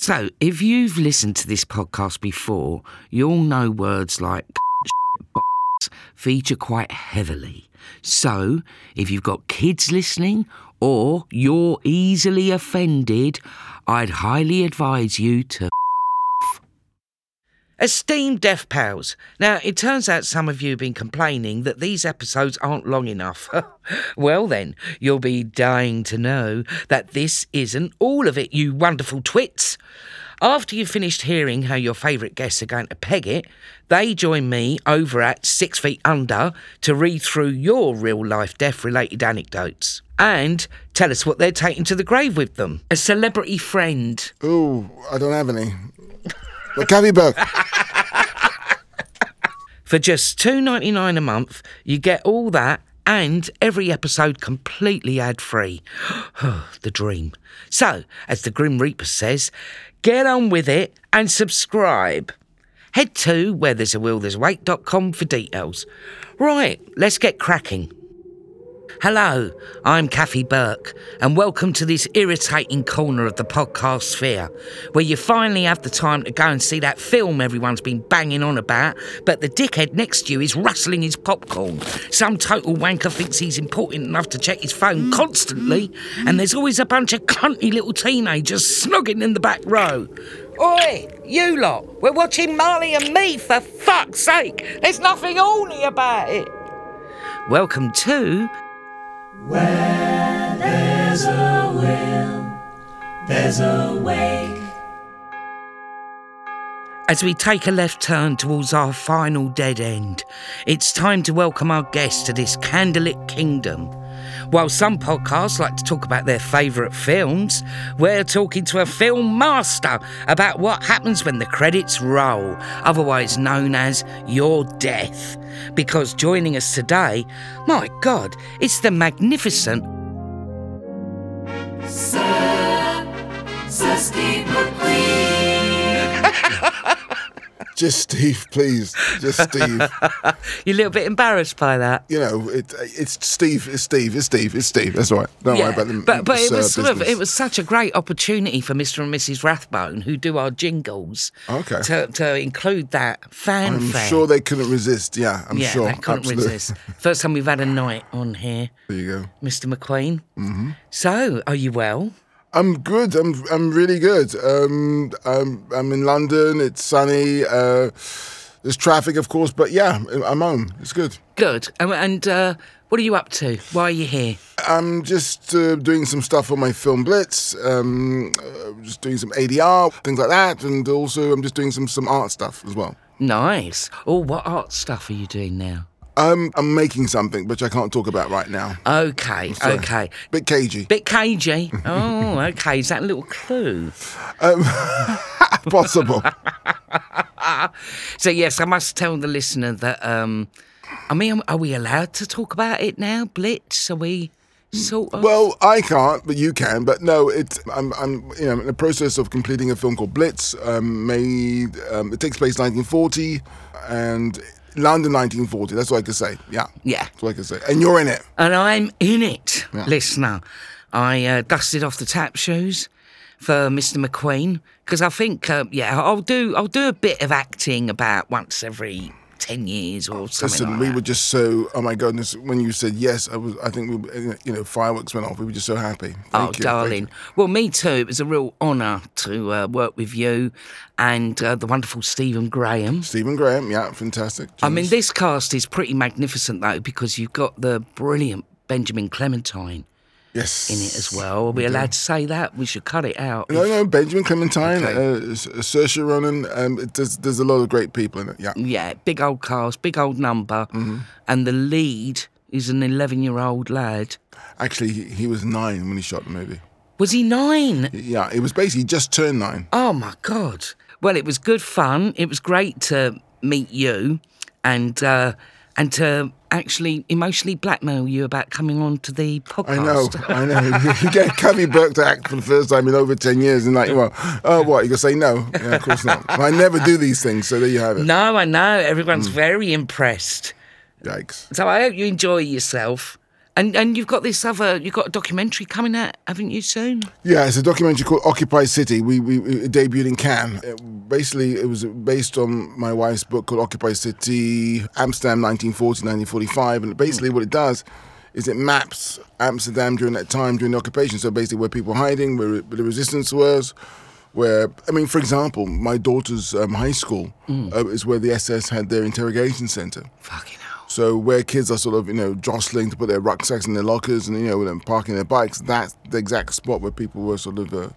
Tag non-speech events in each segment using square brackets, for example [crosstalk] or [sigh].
So, if you've listened to this podcast before, you'll know words like [laughs] feature quite heavily. So, if you've got kids listening or you're easily offended, I'd highly advise you to Esteemed Deaf Pals, now it turns out some of you have been complaining that these episodes aren't long enough. [laughs] well, then, you'll be dying to know that this isn't all of it, you wonderful twits. After you've finished hearing how your favourite guests are going to peg it, they join me over at Six Feet Under to read through your real life deaf related anecdotes and tell us what they're taking to the grave with them. A celebrity friend. Oh, I don't have any. [laughs] For just two ninety nine a month, you get all that and every episode completely ad free. [gasps] the dream. So, as the Grim Reaper says, get on with it and subscribe. Head to where there's a will there's a wake.com for details. Right, let's get cracking. Hello, I'm Kathy Burke, and welcome to this irritating corner of the podcast sphere, where you finally have the time to go and see that film everyone's been banging on about, but the dickhead next to you is rustling his popcorn. Some total wanker thinks he's important enough to check his phone mm-hmm. constantly, mm-hmm. and there's always a bunch of cunty little teenagers snogging in the back row. Oi, you lot, we're watching Marley and me, for fuck's sake! There's nothing horny about it! Welcome to Where there's a will, there's a wake. As we take a left turn towards our final dead end, it's time to welcome our guest to this candlelit kingdom. While some podcasts like to talk about their favourite films, we're talking to a film master about what happens when the credits roll, otherwise known as your death. Because joining us today, my God, it's the magnificent Sir Steve McQueen. Just Steve, please. Just Steve. [laughs] You're a little bit embarrassed by that. you know, it, it's Steve. It's Steve. It's Steve. It's Steve. That's all right. Don't worry about the but but it was sort of it was such a great opportunity for Mr. and Mrs. Rathbone, who do our jingles, Okay. to to include that fanfare. I'm sure they couldn't resist. Yeah, I'm yeah, sure. they couldn't Absolutely. resist. [laughs] First time we've had a knight on here, There you go. Mr. McQueen. Mm-hmm. So, are you well? I'm good. I'm I'm really good. Um, I'm I'm in London. It's sunny. Uh, there's traffic, of course, but yeah, I'm home. It's good. Good. And, and uh, what are you up to? Why are you here? I'm just uh, doing some stuff on my film Blitz. Um, uh, just doing some ADR, things like that, and also I'm just doing some some art stuff as well. Nice. Oh, what art stuff are you doing now? Um, I'm making something which I can't talk about right now. Okay, Sorry. okay. Bit cagey. Bit cagey. Oh, [laughs] okay. Is that a little clue? [laughs] Possible. [laughs] So yes, I must tell the listener that. Um, I mean, are we allowed to talk about it now? Blitz? Are we sort of? Well, I can't, but you can. But no, it's I'm, I'm you know in the process of completing a film called Blitz. Um, made um, it takes place 1940 and London 1940. That's what I can say. Yeah, Yeah. that's what I can say. And you're in it. and I'm in it, Yeah. listener. I uh, dusted off the tap shoes for Mr. McQueen because I think, uh, yeah, I'll do. I'll do a bit of acting about once every ten years or something. Listen, like we that. were just so. Oh my goodness! When you said yes, I was. I think we, you know, fireworks went off. We were just so happy. Thank Oh, you, darling. Well, me too. It was a real honour to uh, work with you and uh, the wonderful Stephen Graham. Stephen Graham, yeah, fantastic. I mean, this cast is pretty magnificent, though, because you've got the brilliant Benjamin Clementine yes in it as well. Are we allowed to say that? We should cut it out. No, no, Benjamin Clementine, Okay. uh, Saoirse Ronan. Um, it, there's, there's a lot of great people in it. Yeah. Yeah, big old cast, big old number. Mm-hmm. And the lead is an 11 year old lad. Actually, he, he was nine when he shot the movie. Was he nine? Yeah, it was basically just turned nine. Oh my god! Well, it was good fun. It was great to meet you, and uh, and to actually emotionally blackmail you about coming on to the podcast. I know, [laughs] I know. you get Kathy Burke to act for the first time in over 10 years and like, well, oh, what, you going to say no? Yeah, of course not. I never do these things, so there you have it. No, I know. Everyone's Hmm. very impressed. Yikes. So I hope you enjoy yourself. And and you've got this other, you've got a documentary coming out, haven't you? Soon. Yeah, it's a documentary called Occupy City. We, we it debuted in Cannes. It- basically, it was based on my wife's book called Occupy City, Amsterdam 1940, 1945. And basically, what it does is it maps Amsterdam during that time, during the occupation. So basically, where people were hiding, where the resistance was, where, I mean, for example, my daughter's um, high school uh, is where the SS had their interrogation center. Fucking. So where kids are sort of, you know, jostling to put their rucksacks in their lockers and, you know, and parking their bikes, that's the exact spot where people were sort of uh,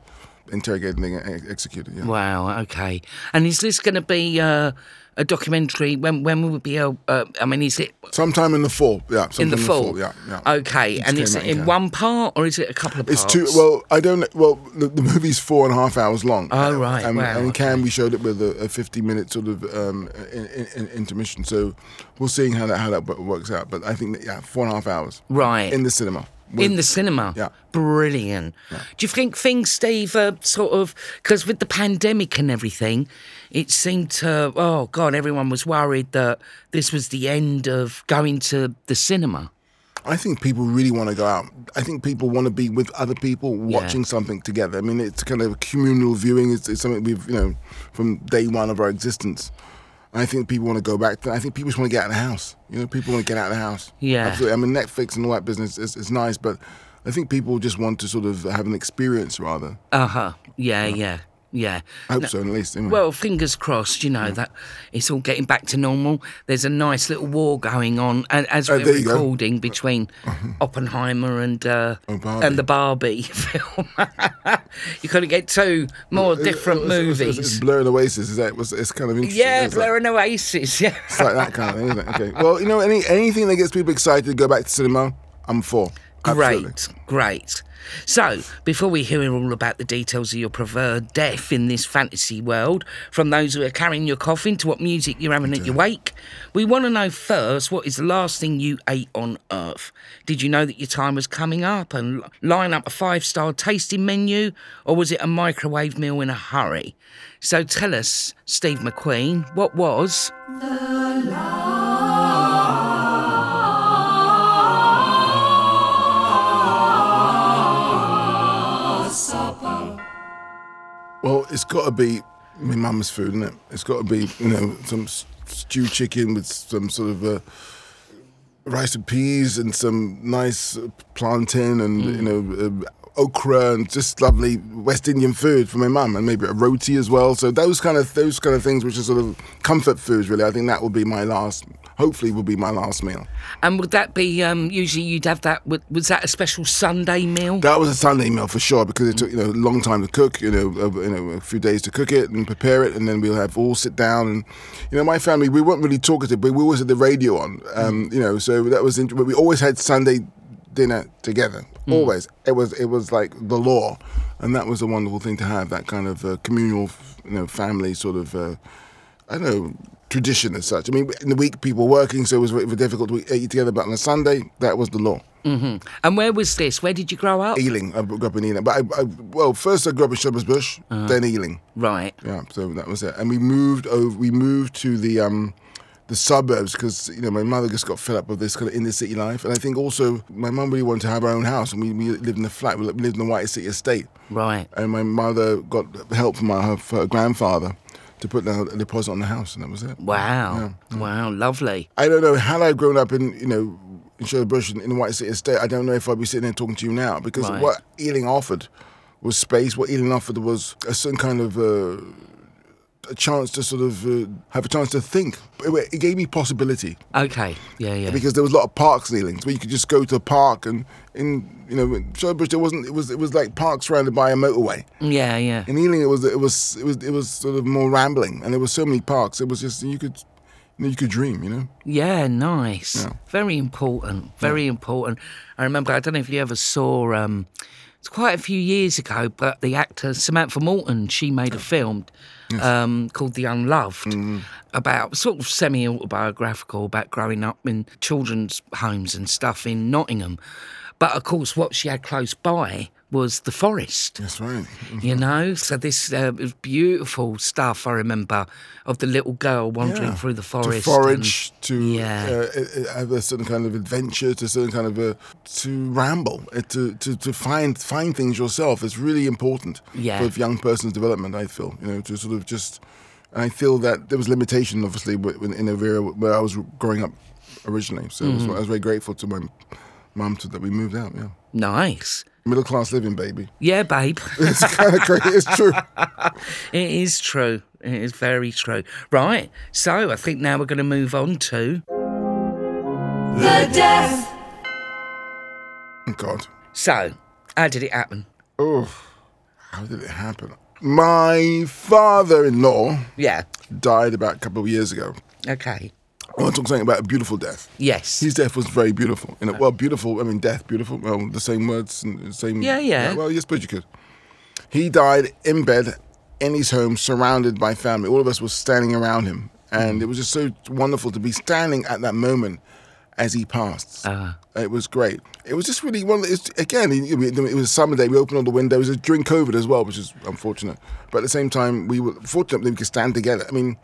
interrogated and ex- executed. Yeah. Wow. Okay. And is this going to be uh, a documentary? When when will it be? Uh, uh, I mean, is it Sometime in the fall, yeah. in the fall? yeah, yeah. Okay. Just and is it in one part or is it a couple of parts? It's two. Well, I don't. Well, the, the movie's four and a half hours long. Oh, right, Um, wow, and in. Cannes, we showed it with a, a fifty-minute sort of um, in, in, in- intermission. So we'll see how that how that works out. But I think that, yeah, four and a half hours. Right. In the cinema. in the cinema. Yeah. Brilliant. Do you think things, Steve, are sort of because with the pandemic and everything, it seemed to oh god, everyone was worried that this was the end of going to the cinema. I think people really want to go out. I think people want to be with other people watching something together. I mean, it's kind of a communal viewing. It's, it's something we've, you know, from day one of our existence. I think people want to go back. To, I think people just want to get out of the house. You know, people want to get out of the house. Yeah. Absolutely. I mean, Netflix and all that business is, is nice, but I think people just want to sort of have an experience rather. Uh huh. Yeah, yeah, yeah. I hope so, at least. anyway. Well, fingers crossed, you know, that it's all getting back to normal. There's a nice little war going on and as Oh, we're recording between [laughs] Oppenheimer and uh, Oh, and the Barbie [laughs] film. you couldn't get two more different movies. It's, Blur and Oasis. Is that? It's, it's kind of interesting. yeah, It's like- Blur and Oasis, yeah. It's like that kind of thing, isn't it? Okay. Well, you know, any anything that gets people excited to go back to cinema, I'm for. Absolutely. Great, great. So, before we hear all about the details of your preferred death in this fantasy world, from those who are carrying your coffin to what music you're having at your wake, we want to know first what is the last thing you ate on earth? Did you know that your time was coming up and line up a five star tasting menu, or was it a microwave meal in a hurry? So, tell us, Steve McQueen, what was Well, it's got to be my mum's food, isn't it? It's got to be, you know, some stew chicken with some sort of uh, rice and peas and some nice uh, plantain and, you know, uh, okra and just lovely West Indian food for my mum and maybe a roti as well. So those kind of those kind of things, which are sort of comfort foods, really. I think that will be my last. Hopefully, will be my last meal. and would that be um, usually you'd have that? Was that a special Sunday meal? That was a Sunday meal for sure because it took you know a long time to cook. You know, uh, you know a few days to cook it and prepare it, and then we'll have all sit down and you know my family we weren't really talkative, but we always had the radio on. Um, You know, so that was int- but we always had Sunday dinner together. Always, it was it was like the law, and that was a wonderful thing to have that kind of uh, communal, you know, family sort of. Uh, I don't know tradition as such. I mean, in the week people were working, so it was very difficult to eat together. But on a Sunday, that was the law. And where was this? Where did you grow up? Ealing. I grew up in Ealing. But I, I well, first I grew up in Shepherd's Bush, then Ealing. Right. Yeah, so that was it. And we moved over. We moved to the um, the suburbs because you know my mother just got fed up with this kind of inner city life, and I think also my mum really wanted to have her own house, and we, we lived in a flat. We lived in the White City estate, Right. and my mother got help from her, her grandfather to put down a deposit on the house, and that was it. Wow. Wow. Lovely. I don't know. Had I grown up in, you know, in Shepherd's Bush in, in the White City Estate, I don't know if I'd be sitting there talking to you now because Right. what Ealing offered was space. What Ealing offered was a certain kind of uh, a chance to sort of uh, have a chance to think. It, it gave me possibility Okay. Yeah. Yeah. because there was a lot of park ceilings where you could just go to a park and in you know Bush there wasn't. It was it was like parks surrounded by a motorway. yeah. Yeah. In Ealing, it was it was it was it was sort of more rambling, and there were so many parks. It was just you could. You, know, you could dream, you know. Yeah, nice. Yeah. Very important. Very important. I remember. I don't know if you ever saw um, it's quite a few years ago, but the actor Samantha Morton, she made a film um, called The Unloved Mm-hmm. about sort of semi autobiographical about growing up in children's homes and stuff in Nottingham. But of course, what she had close by was the forest. That's right. You know, so this uh, beautiful stuff. I remember of the little girl wandering Yeah. through the forest. To forage, to Yeah. uh, have a certain kind of adventure, to certain kind of a to ramble, uh, to, to to find find things yourself. It's really important Yeah. for a young person's development. I feel you know to sort of just. I feel that there was limitation, obviously, in the area where I was growing up originally. So Mm-hmm. I was very grateful to my mum to, that we moved out. Yeah, nice. Middle class living, baby. Yeah, babe. [laughs] It's kind of crazy. It's true. [laughs] it is true. It is very true. Right. So I think now we're going to move on to. The death. Oh, God. So, how did it happen? Oh, how did it happen? My father-in-law Yeah. died about a couple of years ago. Okay. I want to talk something about a beautiful death. Yes. His death was very beautiful. Know, well, beautiful. I mean, death, beautiful. Well, the same words and same. Yeah, yeah. Well, yes, but you could. He died in bed in his home, surrounded by family. All of us were standing around him, and it was just so wonderful to be standing at that moment as he passed. Ah. It was great. It was just really one. It's, again, it, it was a summer day. We opened all the windows. It was during COVID as well, which is unfortunate. But at the same time, we were fortunately we could stand together. I mean,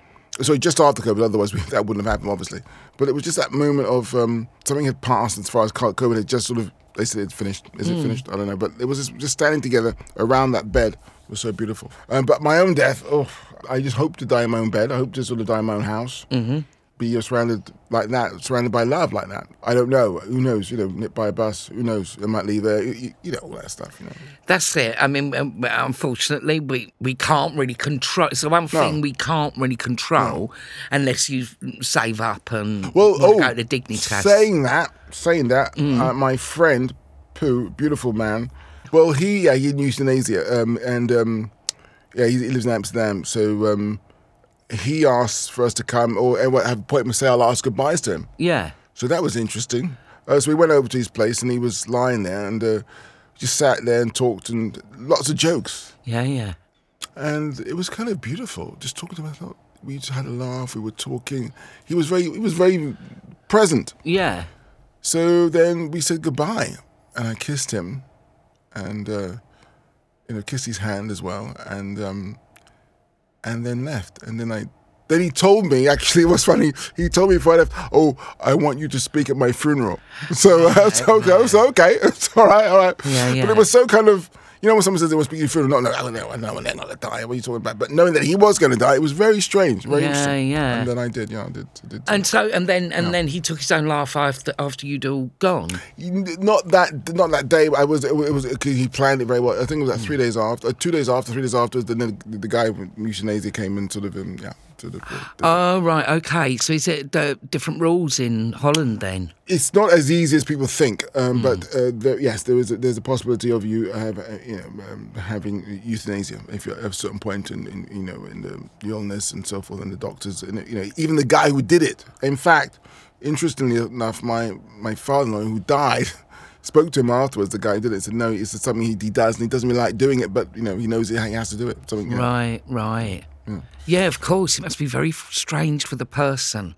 sorry, just after COVID. Otherwise, we, [laughs] that wouldn't have happened, obviously. But it was just that moment of um, something had passed as far as COVID had just sort of. They said it's finished. Is it finished? I don't know. But it was just, just standing together around that bed was so beautiful. Um, but my own death, oh, I just hope to die in my own bed. I hope to sort of die in my own house. Mm-hmm. Be surrounded like that, surrounded by love like that. I don't know. Who knows? You know, nipped by a bus. Who knows? I might leave there. You, you- know all that stuff. You know. That's it. I mean, um, unfortunately, we, we can't really control. It's the one thing we can't really control unless you save up and Well, oh, go to Dignitas. saying that, saying that, Mm. uh, my friend Pooh, beautiful man. Well, he yeah, he in euthanasia, um, and um, yeah, he, he lives in Amsterdam. So um, he asked for us to come or and have a point say I'll ask goodbyes to him. yeah. So that was interesting. Uh, so we went over to his place, and he was lying there, and uh, just sat there and talked, and lots of jokes, Yeah, yeah. and it was kind of beautiful. Just talking to him, I thought we just had a laugh. We were talking. He was very, he was very present. Yeah. So then we said goodbye, and I kissed him, and uh, you know kissed his hand as well, and um, and then left. And then I, then he told me actually it was funny. He told me before I left, "Oh, I want you to speak at my funeral." [laughs] So [laughs] I was okay. I was okay. It's all right, all right. Yeah, But it was so kind of. You know when someone says they want to speak at your funeral, no, no, no, no, no, they're not gonna die. What are you talking about? But knowing that he was going to die, it was very strange, very Yeah, interesting. yeah. And then I did, yeah, I did. I did And so, and then, and then he took his own laugh after after you'd all gone. Not that, not that day. I was. It was. He planned it very well. I think it was like three days after, uh, two days after, three days after. Then the, the guy with euthanasia came and sort of, um, yeah, of. uh, Oh right, okay. So is it uh, different rules in Holland then? it's not as easy as people think, um, but uh, there, yes, there is. A, there's a possibility of you have, uh, you know, um, having euthanasia if you're at a certain point in, in you know, in the, the illness and so forth, and the doctors, and you know, even the guy who did it. In fact, interestingly enough, my my father-in-law who died. [laughs] Spoke to him afterwards. The guy who did it said, "No, it's something he, he does, and he doesn't really like doing it, but you know he knows he has to do it." Something, you know. Right, right. Yeah, of course. It must be very strange for the person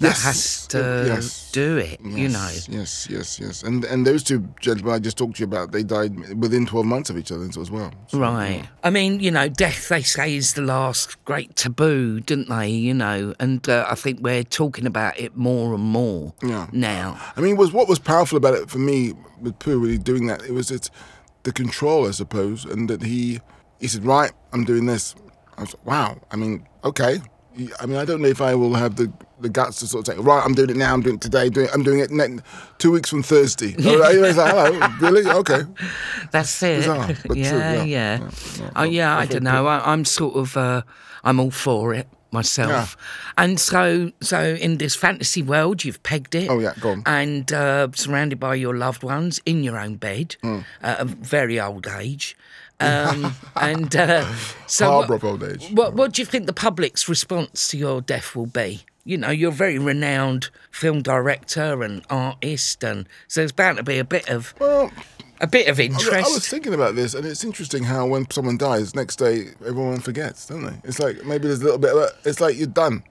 that Yes, has to yes. do it. You know. Yes, yes, yes, yes. And and those two gentlemen I just talked to you about, they died within twelve months of each other as well. So, Right. I mean, you know, death, they say, is the last great taboo, didn't they? You know, and uh, I think we're talking about it more and more Yeah. now. I mean, was what was powerful about it for me with Pooh really doing that? It was it's the control, I suppose, and that he he said, "Right, I'm doing this." I was like, "Wow." I mean, okay. I mean, I don't know if I will have the, the guts to sort of say, "Right, I'm doing it now. I'm doing it today. Doing I'm doing it ne- two weeks from Thursday." All right, I was like, "Hello, really? Okay." [laughs] That's it. bizarre, but [laughs] true, yeah, yeah. yeah. Yeah, yeah. Oh, yeah. I don't know. I, I'm sort of, uh, I'm all for it myself. And so, so in this fantasy world, you've pegged it. Oh, yeah, go on. And uh, surrounded by your loved ones in your own bed Hmm. at a very old age. Um, [laughs] and uh, so, what, of old age. What, what do you think the public's response to your death will be? You know, you're a very renowned film director and artist, and so there's bound to be a bit of Well, a bit of interest. I was thinking about this, and it's interesting how when someone dies, next day everyone forgets, don't they? It's like maybe there's a little bit. Of it's like you're done.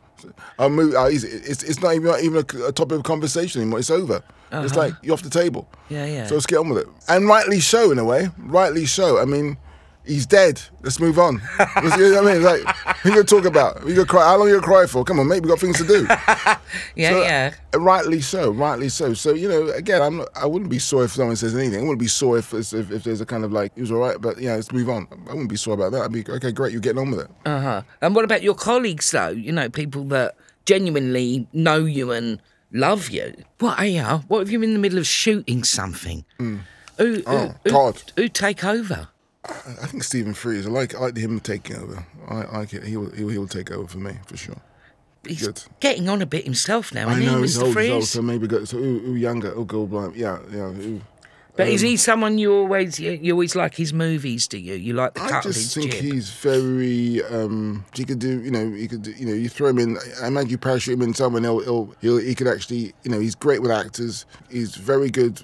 I'll move. uh, It's, it's, it's not even not even a, a topic of conversation anymore. It's over. It's like you're off the table. Uh-huh. Yeah, yeah. So let's get on with it, and rightly so in a way. Rightly so. I mean, he's dead. Let's move on. [laughs] Let's- you know what I mean? Like, who you gonna talk about? You gonna cry? How long you gonna cry for? Come on, mate. We got things to do. [laughs] yeah, So, yeah. uh, Rightly so, rightly so. So you know, again, I'm not, I wouldn't be sore if someone says anything. I wouldn't be sore if if, if there's a kind of like he was all right, but yeah, let's move on. I wouldn't be sore about that. I'd be okay, great, you're getting on with it. Uh huh. And what about your colleagues, though? You know, people that genuinely know you and love you. What are you? What if you're in the middle of shooting something? Who, who, Oh, who, God. who take over? I think Stephen Frears. I like I like him taking over. I like it. He will he will, he will take over for me for sure. He's Good. getting on a bit himself now, I isn't know he, he's Mr. old, he's old, so maybe go, so who, who younger? Oh, go blind. Yeah, yeah. Who, But is he someone you always you, you always like his movies? Do you? You like the I cut of just think jib? he's very. Um, he could do, you know, he could, do, you know, you throw him in. I imagine you parachute him in someone, he'll, he'll, he'll, he could actually, you know, he's great with actors. He's very good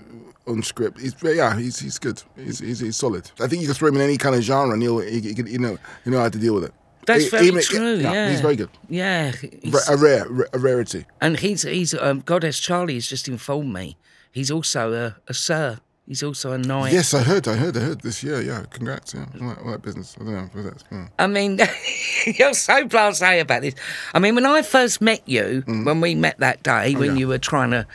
on script. He's, yeah, he's, he's good. He's, he's, he's solid. I think you can throw him in any kind of genre, and he'll, he, he you know, you know how to deal with it. That's He- very he- true. Yeah, he's very good. Yeah, he's- A rare, a rarity. and he's he's um, Goddess Charlie has just informed me. He's also a, a sir. He's also a knight. Yes, I heard, I heard, I heard this year. Yeah, congrats. Yeah, all that, all that business. I don't know. Yeah. I mean, [laughs] you're so blasé about this. I mean, when I first met you, Mm. when we met that day, when yeah. you were trying to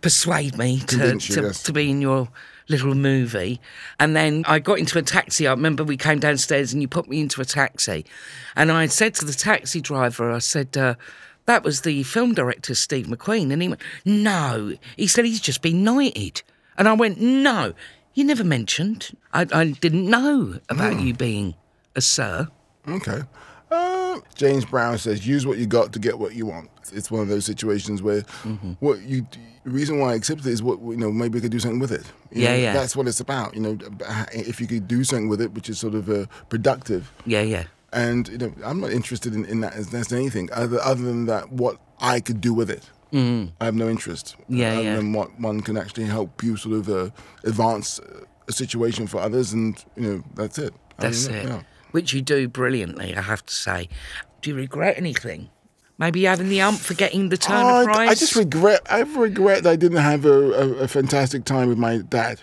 persuade me to, to, yes. to be in your little movie, and then I got into a taxi. I remember we came downstairs and you put me into a taxi, and I said to the taxi driver, I said, uh, that was the film director, Steve McQueen. And he went, No. He said he's just been knighted. And I went, No. You never mentioned. I, I didn't know about Hmm. you being a sir. Okay. Uh, James Brown says, "Use what you got to get what you want." It's one of those situations where Mm-hmm. what you the reason why I accept it is what you know maybe I could do something with it. You Yeah, know, yeah. That's what it's about. You know, if you could do something with it, which is sort of uh, productive, Yeah, yeah. and you know, I'm not interested in, in that as that's anything other other than that what I could do with it. Mm. I have no interest. Yeah, other yeah. than what one can actually help you sort of uh, advance uh, a situation for others, and you know that's it. I That's mean, it. yeah. Which you do brilliantly, I have to say. Do you regret anything? Maybe having the ump for getting the Turner Prize? I just regret. I regret that I didn't have a, a, a fantastic time with my dad.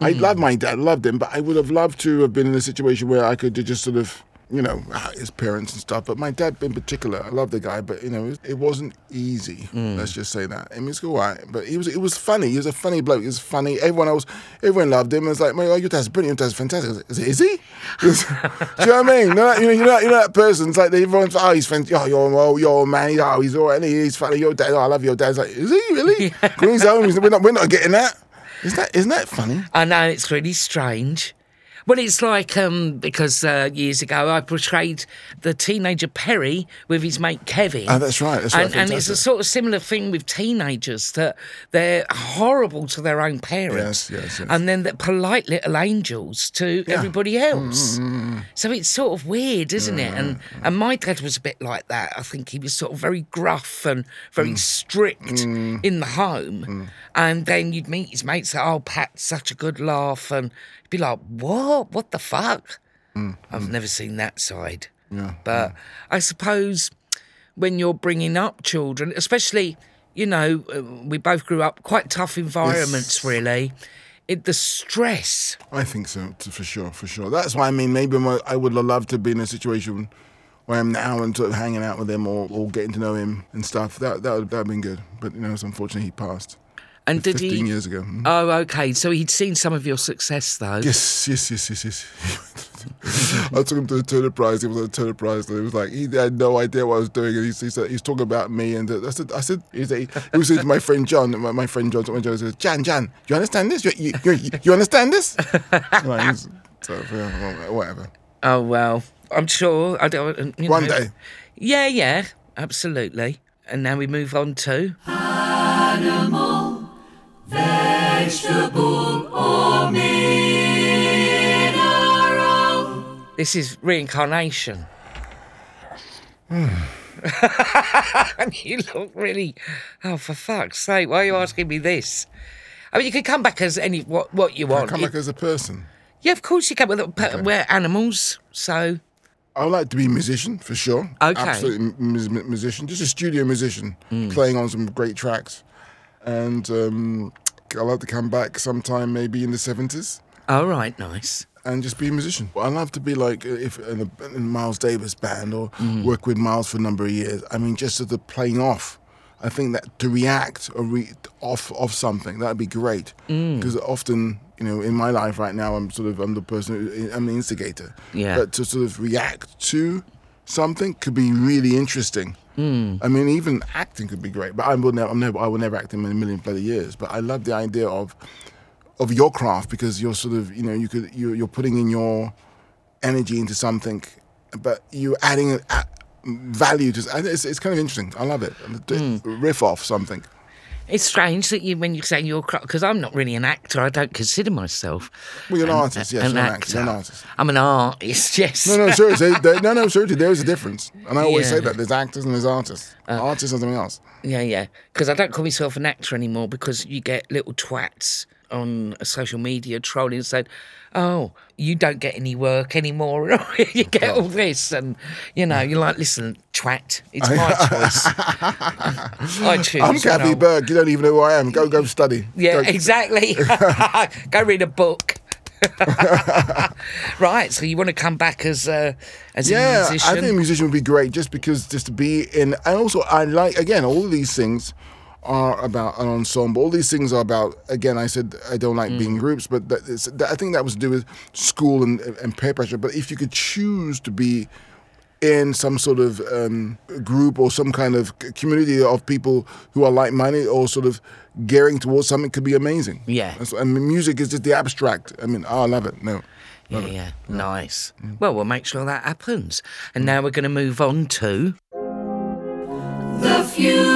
I Mm. love my dad, loved him, but I would have loved to have been in a situation where I could just sort of, you know, his parents and stuff. But my dad, in particular, I love the guy, but you know, it, it wasn't easy. Mm. Let's just say that. I mean, it's all right, but he was. It was funny. He was a funny bloke. He was funny. Everyone else, everyone loved him. It was like, "Man, oh, your dad's brilliant. Your dad's fantastic." Was Is, is he? [laughs] Do you know what I mean? You know, that- you know, you know, you know that person. It's like everyone's, oh, he's fantastic. Oh, you're, oh, you're a man. Oh, he's all right. He's funny. Your dad. Oh, I love your dad. It's like, is he really? When he's home, we're not, we're not getting that. Is that, isn't that funny? I know it's really strange. Well, it's like um, because uh, years ago I portrayed the teenager Perry with his mate Kevin. Oh, that's right, that's right, And, and it's a sort of similar thing with teenagers that they're horrible to their own parents, Yes, yes, yes. and then they're polite little angels to everybody Mm, else. So it's sort of weird, isn't it? And and my dad was a bit like that. I think he was sort of very gruff and very Mm. strict in the home. And then you'd meet his mates, "Oh, Pat's such a good laugh," and be like, "What? What the fuck?" I've never seen that side. Mm. Yeah, But I suppose when you're bringing up children, especially, you know, uh, we both grew up quite tough environments, Yes. really. It, the stress. I think so, for sure, for sure. That's why I mean, maybe my, I would have loved to be in a situation where I am now and sort of hanging out with him or, or getting to know him and stuff. That that would have been good. But you know, it's unfortunately he passed And did 15 he? years ago. Mm. Oh, okay. So he'd seen some of your success, though. Yes, yes, yes, yes, yes. [laughs] I took him to the Turner Prize. He was at the Turner Prize, and it was like he had no idea what I was doing. And he, he said he's talking about me, and I said, I said, he said, he was to my friend John, my, my friend John, my John says, Jan, Jan, you understand this? You, you, you, you understand this? [laughs] Like, so yeah, whatever. Oh well, I'm sure. I don't. You One day. Yeah, yeah, absolutely. And now we move on to Vegetable or mineral. This is reincarnation. and [laughs] you look really. Oh, for fuck's sake! Why are you asking me this? I mean, you can come back as any what what you I want. come You- back as a person. yeah, of course you can. But but we're animals, so I would like to be a musician for sure. Okay. Absolutely mus- mu- musician. Just a studio musician playing on some great tracks. And um, I'd like to come back sometime maybe in the 70s all right, nice. and just be a musician. I'd love to be like if in a, in a Miles Davis band or mm-hmm. work with Miles for a number of years. I mean, just sort of playing off. I think that to react or re- off off something that'd be great mm. because often you know in my life right now I'm sort of I'm the person who, I'm the instigator. Yeah. But to sort of react to something could be really interesting. Hmm. I mean, even acting could be great, but I will never, I'm never, I will never act in a million bloody years. But I love the idea of of your craft because you're sort of, you know, you could you're, you're putting in your energy into something, but you're adding a, a value to. It's, it's kind of interesting. I love it. Hmm. Riff off something. It's strange that you when you say you're because I'm not really an actor. I don't consider myself. Well, you're an an- artist, uh, yes, an you're an actor. you're an artist. I'm an artist. [laughs] Yes. No, no, seriously, there, no, no, seriously, there is a difference, and I always say that there's actors and there's artists. Uh, artists are something else. Yeah, yeah. Because I don't call myself an actor anymore because you get little twats on social media trolling saying, "Oh, you don't get any work anymore." [laughs] you get all this, and you know, you're like, "Listen, twat, it's my [laughs] choice. [laughs] I choose." I'm know. Berg. You don't even know who I am. Go, go study. Yeah, Go- exactly. Go read a book. right, so you want to come back as a as a Yeah, musician? I think a musician would be great just because just to be in, and also I like again all of these things are about an ensemble. All these things are about again. I said I don't like being groups, but that is, that, I think that was to do with school and, and peer pressure. But if you could choose to be in some sort of um, group or some kind of community of people who are like-minded or sort of gearing towards something, could be amazing. Yeah. That's- and music is just the abstract. I mean, oh, I love it. No. yeah, yeah, nice. Mm. Well, we'll make sure that happens. And now we're going to move on to. The funeral.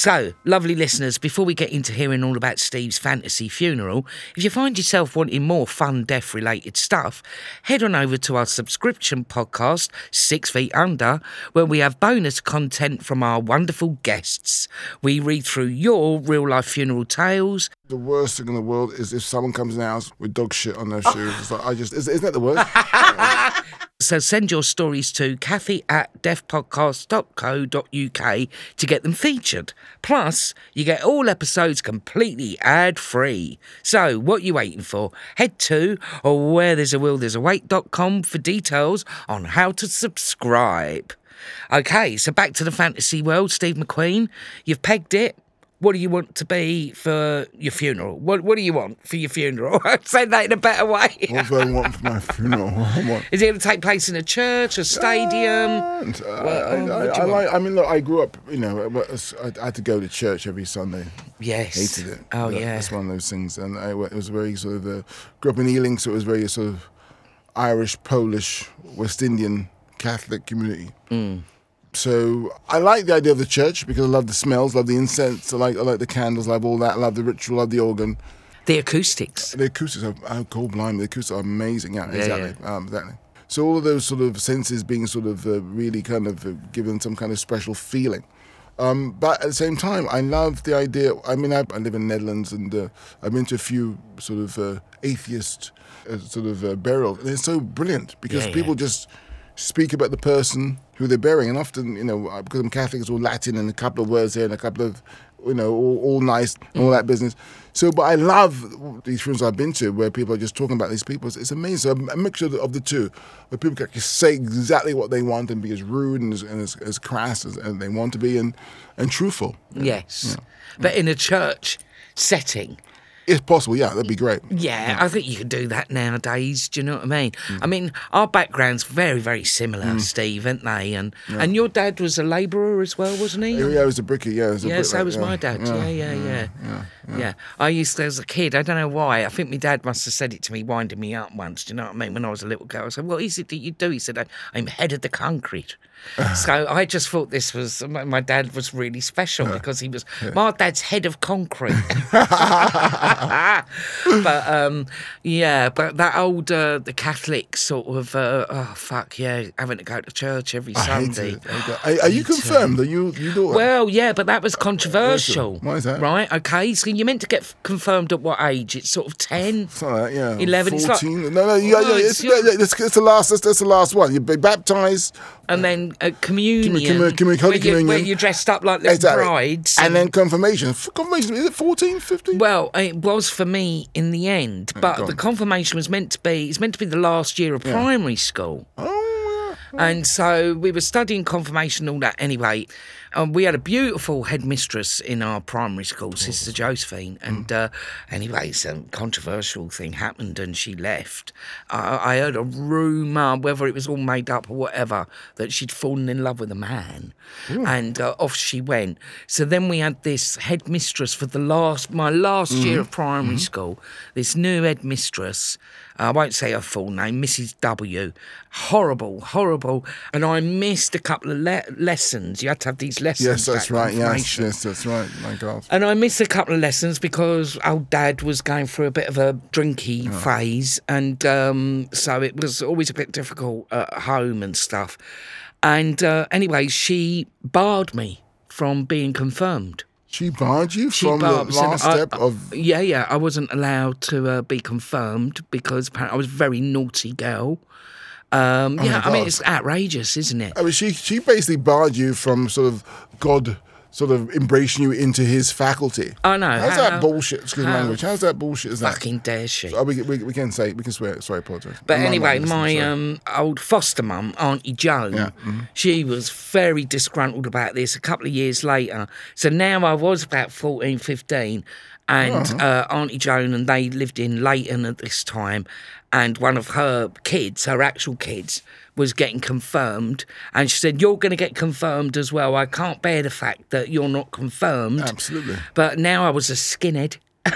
So, lovely listeners, before we get into hearing all about Steve's fantasy funeral, if you find yourself wanting more fun death related stuff, head on over to our subscription podcast, Six Feet Under, where we have bonus content from our wonderful guests. We read through your real life funeral tales. The worst thing in the world is if someone comes in the house with dog shit on their oh. shoes. It's like, I just, is, isn't that the worst? [laughs] So send your stories to Kathy at deafpodcast.co.uk to get them featured. Plus, you get all episodes completely ad free. So, what are you waiting for? Head to or where there's a will there's a wake.com for details on how to subscribe. Okay, so back to the fantasy world, Steve McQueen. You've pegged it. What do you want to be for your funeral? What What do you want for your funeral? [laughs] I'd say that in a better way. what do I want for my funeral? [laughs] Want- Is it going to take place in a church, a stadium? Uh, Well, I, I, I, I like. I mean, look, I grew up. You know, I, I had to go to church every Sunday. Yes. Hated it. Oh But yeah. That's one of those things, and I, it was very sort of. Uh, grew up in Ealing, so it was very sort of Irish, Polish, West Indian Catholic community. Mm. So I like the idea of the church because I love the smells, love the incense, I like I like the candles, I love all that, I love the ritual, I love the organ. The acoustics. The acoustics are oh, cold blind. The acoustics are amazing. Yeah, Yeah, exactly. Um, exactly. So all of those sort of senses being sort of uh, really kind of uh, given some kind of special feeling. Um, but at the same time, I love the idea. I mean, I, I live in the Netherlands, and uh, I've been to a few sort of uh, atheist uh, sort of uh, burials, and it's so brilliant because Yeah, people yeah. just speak about the person who they're burying, and often, you know, uh, because I'm Catholic, it's all Latin and a couple of words here and a couple of, you know, all, all nice and all that business. So, but I love these rooms I've been to where people are just talking about these people. It's, it's amazing. So a mixture of the, of the two, where people can say exactly what they want and be as rude and as, and as, as crass as, as they want to be and, and truthful. Yes. But in a church setting, If possible, yeah, that'd be great. yeah, I think you could do that nowadays. Do you know what I mean? Mm. I mean, our backgrounds very, very similar, mm. Steve, aren't they? And and your dad was a labourer as well, wasn't he? Yeah, he was a brickie, yeah. I was a Yeah, brick- so was yeah, my dad. Yeah, yeah, yeah. Yeah. I used to, as a kid, I don't know why. I think my dad must have said it to me, winding me up once. Do you know what I mean? When I was a little girl, I said, What is it that you do? He said, I'm head of the concrete. [laughs] so I just thought this was, my my dad was really special because he was, my dad's head of concrete. [laughs] [laughs] but um, yeah, but that old, uh, the Catholic sort of, uh, oh, fuck yeah, having to go to church every I Sunday. it. I hate that. Are, are you confirmed that you you do? Well, yeah, but that was controversial. Why is that? Right, okay. So you're meant to get confirmed at what age? It's sort of 10. Something like that, yeah. 11, it's like- 14. no, no, yeah, Oh, yeah, it's it's, yeah, yeah, it's, it's the last. That's, the last one. You be baptized, And then a communion, commu- commu- Holy where, You, where you're dressed up like little exactly, brides. and then confirmation. Confirmation is it 14, 15? Well, it was for me in the end, but the confirmation was meant to be. It's meant to be the last year of primary school. oh, yeah. And so we were studying confirmation and all that anyway. And we had a beautiful headmistress in our primary school, Sister Josephine. And uh, anyway, some controversial thing happened and she left. I I heard a rumour, whether it was all made up or whatever, that she'd fallen in love with a man. And uh, off she went. So then we had this headmistress for the last, my last year of primary school, this new headmistress. I won't say her full name, Mrs. W. Horrible, horrible. And I missed a couple of le- lessons. You had to have these lessons. Yes, that's right. Yes, yes, that's right. My God. And I missed a couple of lessons because old dad was going through a bit of a drinky phase. And um, so it was always a bit difficult at home and stuff. And uh, anyway, she barred me from being confirmed. She barred you She from the last I- step I- of. Yeah, yeah. I wasn't allowed to uh, be confirmed because apparently I was a very naughty girl. Um, Oh yeah, I mean, it's outrageous, isn't it? I mean, she she basically barred you from sort of God sort of embracing you into His faculty. Oh no, How's how- that bullshit? Excuse how language. How's that bullshit? Is that? Fucking dare she? Oh, we, we, we can say we can swear. Sorry, apologize. But I'm anyway, my um, old foster mum, Auntie Joan, Yeah, mm-hmm. she was very disgruntled about this a couple of years later. So now I was about 14, 15, and Uh-huh. uh, Auntie Joan and they lived in Leighton at this time, and one of her kids, her actual kids, was getting confirmed, and she said, "You're going to get confirmed as well. I can't bear the fact that you're not confirmed." Absolutely. But now I was a skinhead. [laughs]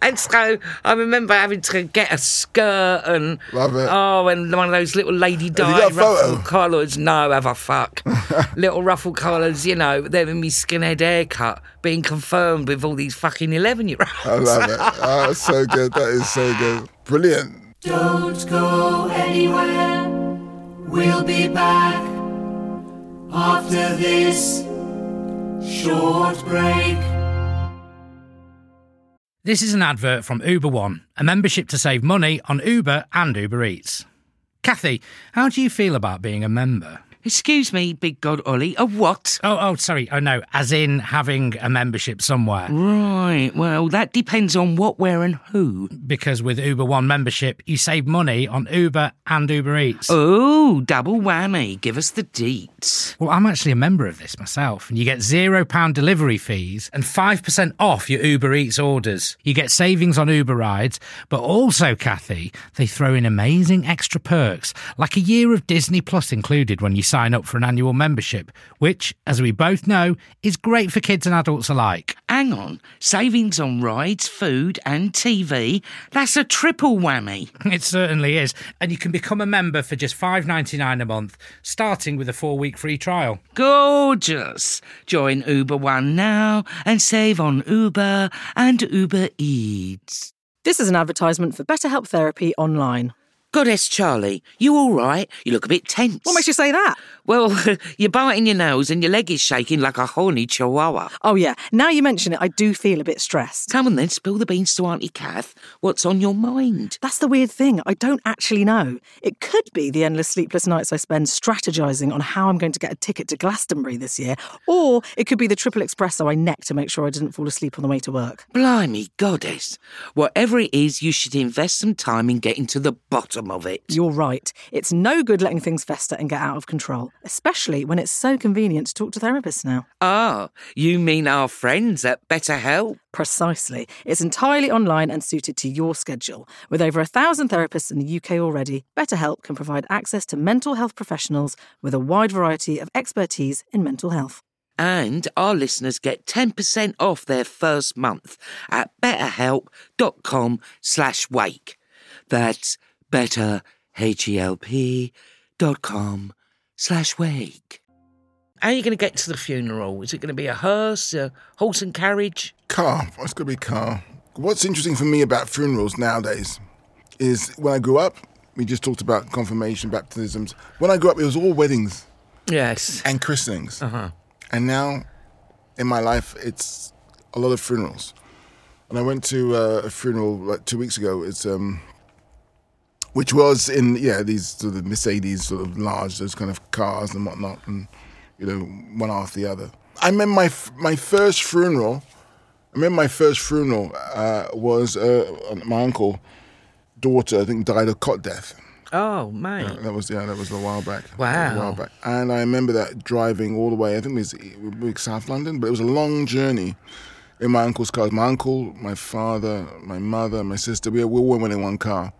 and so I remember having to get a skirt and Love it. oh, and one of those little lady dye got a photo? ruffle collars. No, have a fuck. [laughs] little ruffle collars, you know, them in me skinhead haircut being confirmed with all these fucking eleven year olds. I love it. [laughs] Oh, that's so good. That is so good. Brilliant. Don't go anywhere. We'll be back after this short break. This is an advert from Uber One, a membership to save money on Uber and Uber Eats. Kathy, how do you feel about being a member? Excuse me, big god Ollie. A what? Oh, oh, sorry. Oh, no, as in having a membership somewhere. Right. Well, that depends on what, where, and who. Because with Uber One membership, you save money on Uber and Uber Eats. Oh, double whammy. Give us the deets. Well, I'm actually a member of this myself, and you get £0 delivery fees and 5% off your Uber Eats orders. You get savings on Uber rides, but also, Kathy, they throw in amazing extra perks, like a year of Disney Plus included when you sign up for an annual membership, which, as we both know, is great for kids and adults alike. Hang on. Savings on rides, food, and TV. That's a triple whammy. [laughs] It certainly is, and you can become a member for just $5.99 a month, starting with a four week free trial. Gorgeous. Join Uber One now and save on Uber and Uber Eats. This is an advertisement for BetterHelp Therapy online. Goddess Charlie, you all right? You look a bit tense. What makes you say that? Well, [laughs] you're biting your nails and your leg is shaking like a horny chihuahua. Oh, yeah. Now you mention it, I do feel a bit stressed. Come on then, spill the beans to Auntie Kath. What's on your mind? That's the weird thing. I don't actually know. It could be the endless sleepless nights I spend strategising on how I'm going to get a ticket to Glastonbury this year, or it could be the triple espresso I necked to make sure I didn't fall asleep on the way to work. Blimey, Goddess. Whatever it is, you should invest some time in getting to the bottom of it. You're right. It's no good letting things fester and get out of control, especially when it's so convenient to talk to therapists now. Ah, you mean our friends at BetterHelp? Precisely. It's entirely online and suited to your schedule. With over a thousand therapists in the UK already, BetterHelp can provide access to mental health professionals with a wide variety of expertise in mental health. And our listeners get 10% off their first month at betterhelp.com slash wake. That's better, H-E-L-P dot com slash wake. How are you going to get to the funeral? Is it going to be a hearse, a horse and carriage? Car. It's going to be car. What's interesting for me about funerals nowadays is when I grew up, we just talked about confirmation, baptisms. When I grew up, it was all weddings Yes. and christenings. Uh-huh. And now, in my life, it's a lot of funerals. And I went to uh, a funeral like two weeks ago. It's um, which was in yeah these sort of Mercedes, sort of large, those kind of cars and whatnot, and you know one after the other. I remember my my first funeral. I remember my first funeral uh, was uh, my uncle daughter. I think died of cot death. Oh, mate. That was yeah, that was a while back. Wow. a while back. And I remember that driving all the way. I think it was, it was South London, but it was a long journey in my uncle's car. My uncle, my father, my mother, my sister. We, we all went in one car.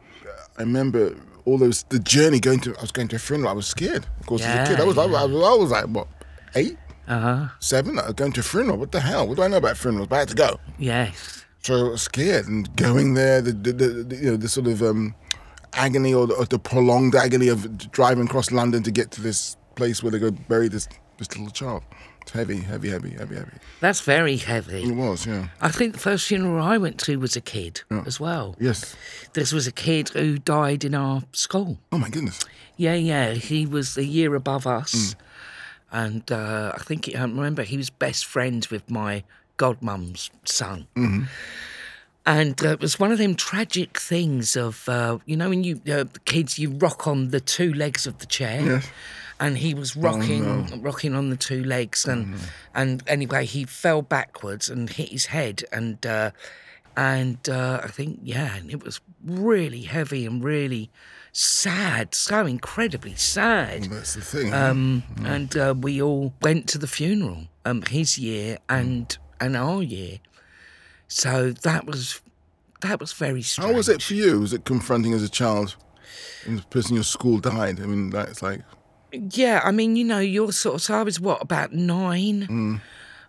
I remember all those the journey going to. I was going to a funeral. I was scared. Of course, as a kid, I was, I was I was I was like what eight, Uh huh. seven. I was going to a funeral. What the hell? What do I know about funerals? But I had to go. Yes. So I was scared and going there, the, the, the, the you know the sort of um, agony or the, or the prolonged agony of driving across London to get to this place where going to bury this this little child. It's heavy, heavy, heavy, heavy, heavy. That's very heavy. It was, yeah. I think the first funeral I went to was a kid as well. Yes. This was a kid who died in our school. Oh my goodness. Yeah, yeah. He was a year above us. And uh, I think, I remember he was best friends with my godmum's son. And uh, it was one of them tragic things of, uh, you know, when you, uh, kids, you rock on the two legs of the chair. Yes. And he was rocking, rocking on the two legs, and and anyway, he fell backwards and hit his head, and uh, and uh, I think yeah, and it was really heavy and really sad, so incredibly sad. That's the thing. Um, and uh, we all went to the funeral, um, his year and and our year. So that was that was very strange. How was it for you? Was it confronting as a child? And the person in your school died. I mean, that's like Yeah, I mean, you know, you're sort of. So I was what about nine? Hmm.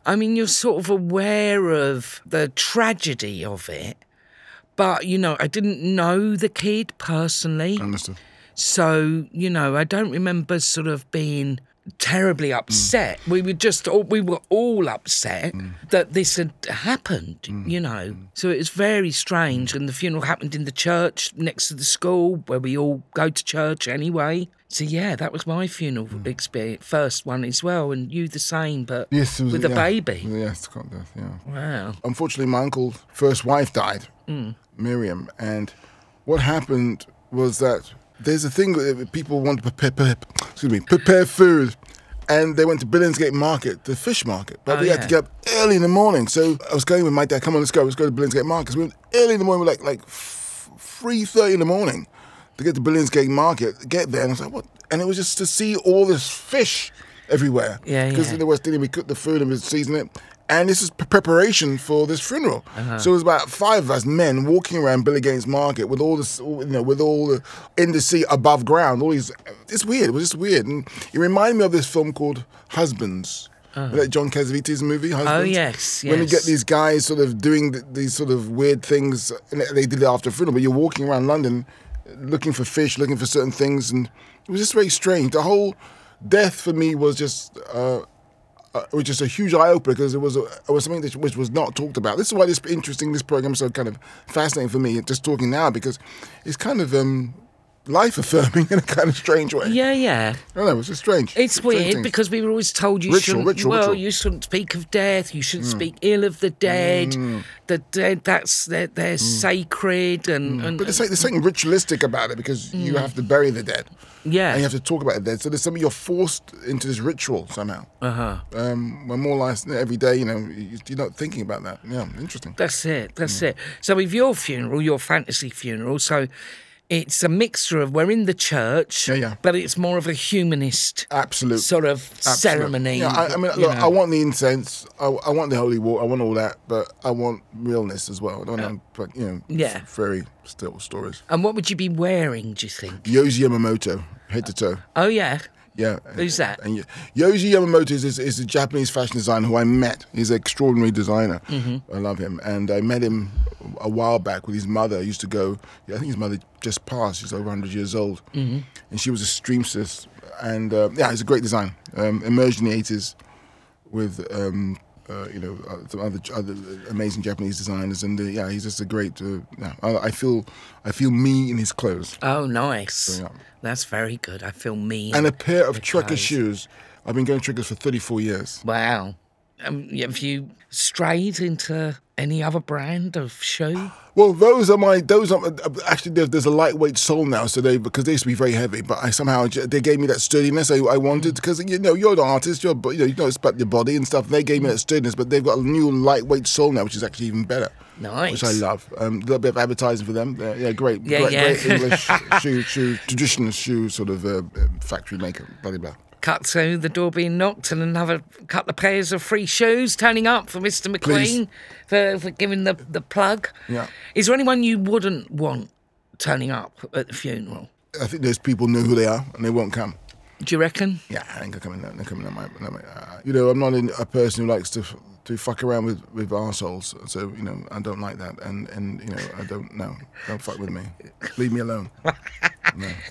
I mean, you're sort of aware of the tragedy of it, but you know, I didn't know the kid personally. understood. So, you know, I don't remember sort of being terribly mm. upset. We were just all, we were all upset mm. that this had happened, mm. you know. So it was very strange and the funeral happened in the church next to the school where we all go to church anyway. So yeah, that was my funeral experience, first one as well, and you the same, but Yes, was, with a yeah. baby. Yes, cot death. Yeah. Wow. unfortunately, my uncle's first wife died, Mm. Miriam, and what happened was that there's a thing that people want to prepare, prepare, excuse me, prepare food, and they went to Billingsgate Market, the fish market, but Oh, we had to get up early in the morning. So I was going with my dad. Come on, let's go. Let's go to Billingsgate Market. So we went early in the morning, we like like three thirty in the morning, to get to Billingsgate Market. Get there, and I was like, what? And it was just to see all this fish everywhere. Yeah, Because yeah. in the West Indian, we cook the food and we season it. And this is preparation for this funeral. Uh-huh. So it was about five of us men walking around Billingsgate Market with all this, you know, with all the in the sea above ground. All these, it's weird. It was just weird, and it reminded me of this film called Husbands. Like John Cassavetes movie, Husbands. Uh-huh. Oh, yes, yes. When you get these guys sort of doing th- these sort of weird things, and they did it after a funeral. But you're walking around London, looking for fish, looking for certain things, and it was just very strange. The whole death for me was just. Uh, uh, was just a huge eye opener because it was a, it was something that, which was not talked about. This is why this interesting. This program is so kind of fascinating for me. Just talking now because it's kind of um, life affirming in a kind of strange way. Yeah, yeah. I don't know. It's just strange. It's Strange weird things. because we were always told you Ritual, shouldn't. ritual, well, ritual. you shouldn't speak of death. You shouldn't hmm. speak ill of the dead. Hmm. The dead, that's they're, they're hmm. sacred, and, and But there's, like- there's something ritualistic about it because you have to bury the dead. yeah, And you have to talk about the dead. So there's something you're forced into this ritual somehow. Uh huh. Um, when more life every day, you know, you- you're not thinking about that. Yeah, interesting. That's it. That's it. So with your funeral, your fantasy funeral, so it's a mixture of we're in the church, Yeah, yeah. but it's more of a humanist Absolute. sort of Absolute. ceremony. Yeah, I, I mean, look, know. I want the incense. I, I want the holy water. I want all that, but I want realness as well. I don't want, like, you know, Yeah. fairy still stories. And what would you be wearing? Do you think? Yohji Yamamoto, head to toe. Oh yeah, Yeah. Who's that? And Yohji Yamamoto is, is, is a Japanese fashion designer who I met. He's an extraordinary designer. Mm-hmm. I love him. And I met him a while back with his mother. I used to go, yeah, I think his mother just passed. She's over 100 years old. Mm-hmm. And she was a streamstress. And uh, yeah, he's a great design. Um, emerged in the 80s with, um, uh, you know, uh, some other, other amazing Japanese designers. And uh, yeah, he's just a great, uh, yeah, I, I feel I feel me in his clothes. Oh, nice. Yeah. That's very good. I feel me. And a pair of Tricker shoes. I've been going Trickers for 34 years. Wow. Um, have you strayed into any other brand of shoe? Well, those are my those are actually there's, there's a lightweight sole now, so they because they used to be very heavy, but I somehow they gave me that sturdiness I, I wanted because you know you're an artist, you're you know you know it's about your body and stuff. They gave me that sturdiness, but they've got a new lightweight sole now, which is actually even better. Nice. Which I love. Um, a little bit of advertising for them. Yeah, great, Yeah, great, yeah. great English [laughs] shoe, shoe, traditional shoe sort of uh, factory maker. Blah blah. blah. Cut to the door being knocked and another couple of pairs of free shoes turning up for Mr. McQueen for, for giving the, the plug. Yeah. Is there anyone you wouldn't want turning up at the funeral? I think those people know who they are and they won't come. Do you reckon? Yeah, I ain't gonna come in. They're coming in my. my uh, you know, I'm not a person who likes to to fuck around with with arseholes. So you know, I don't like that. And and you know, I don't know. Don't fuck with me. Leave me alone. [laughs]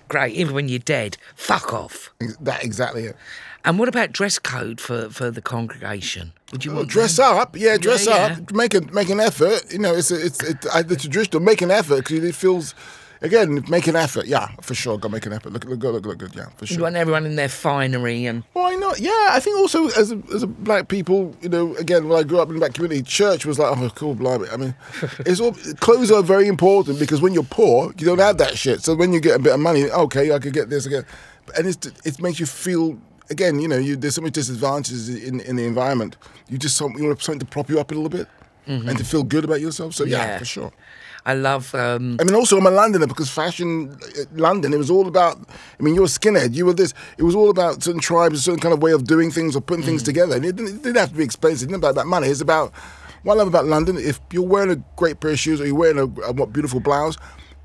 Great, even when you're dead. Fuck off. Ex- That exactly it. And what about dress code for, for the congregation? Would you Well, dress them? up, yeah, dress Yeah, up. Make a make an effort. You know, it's a, it's it, I, uh, the traditional. Make an effort because it feels. Again, make an effort. Yeah, for sure. Go make an effort. Look, look, look, look good. Yeah, for sure. You want everyone in their finery and Why not? Yeah, I think also as a, as a black people, you know, again, when I grew up in the black community, church was like, oh, cool, blimey. I mean, [laughs] it's all clothes are very important because when you're poor, you don't have that shit. So when you get a bit of money, okay, I could get this again, and it's it makes you feel. Again, you know, you, there's so many disadvantages in in the environment. You just some- you want something to prop you up a little bit mm-hmm. and to feel good about yourself. So yeah, Yeah. for sure. I love um, I mean, also I'm a Londoner because fashion, uh, London, it was all about. I mean, you're a skinhead. You were this. It was all about certain tribes, a certain kind of way of doing things or putting Mm. things together. And it didn't, it didn't have to be expensive. It didn't about, about money. It's about what I love about London. If you're wearing a great pair of shoes or you're wearing a, a what beautiful blouse,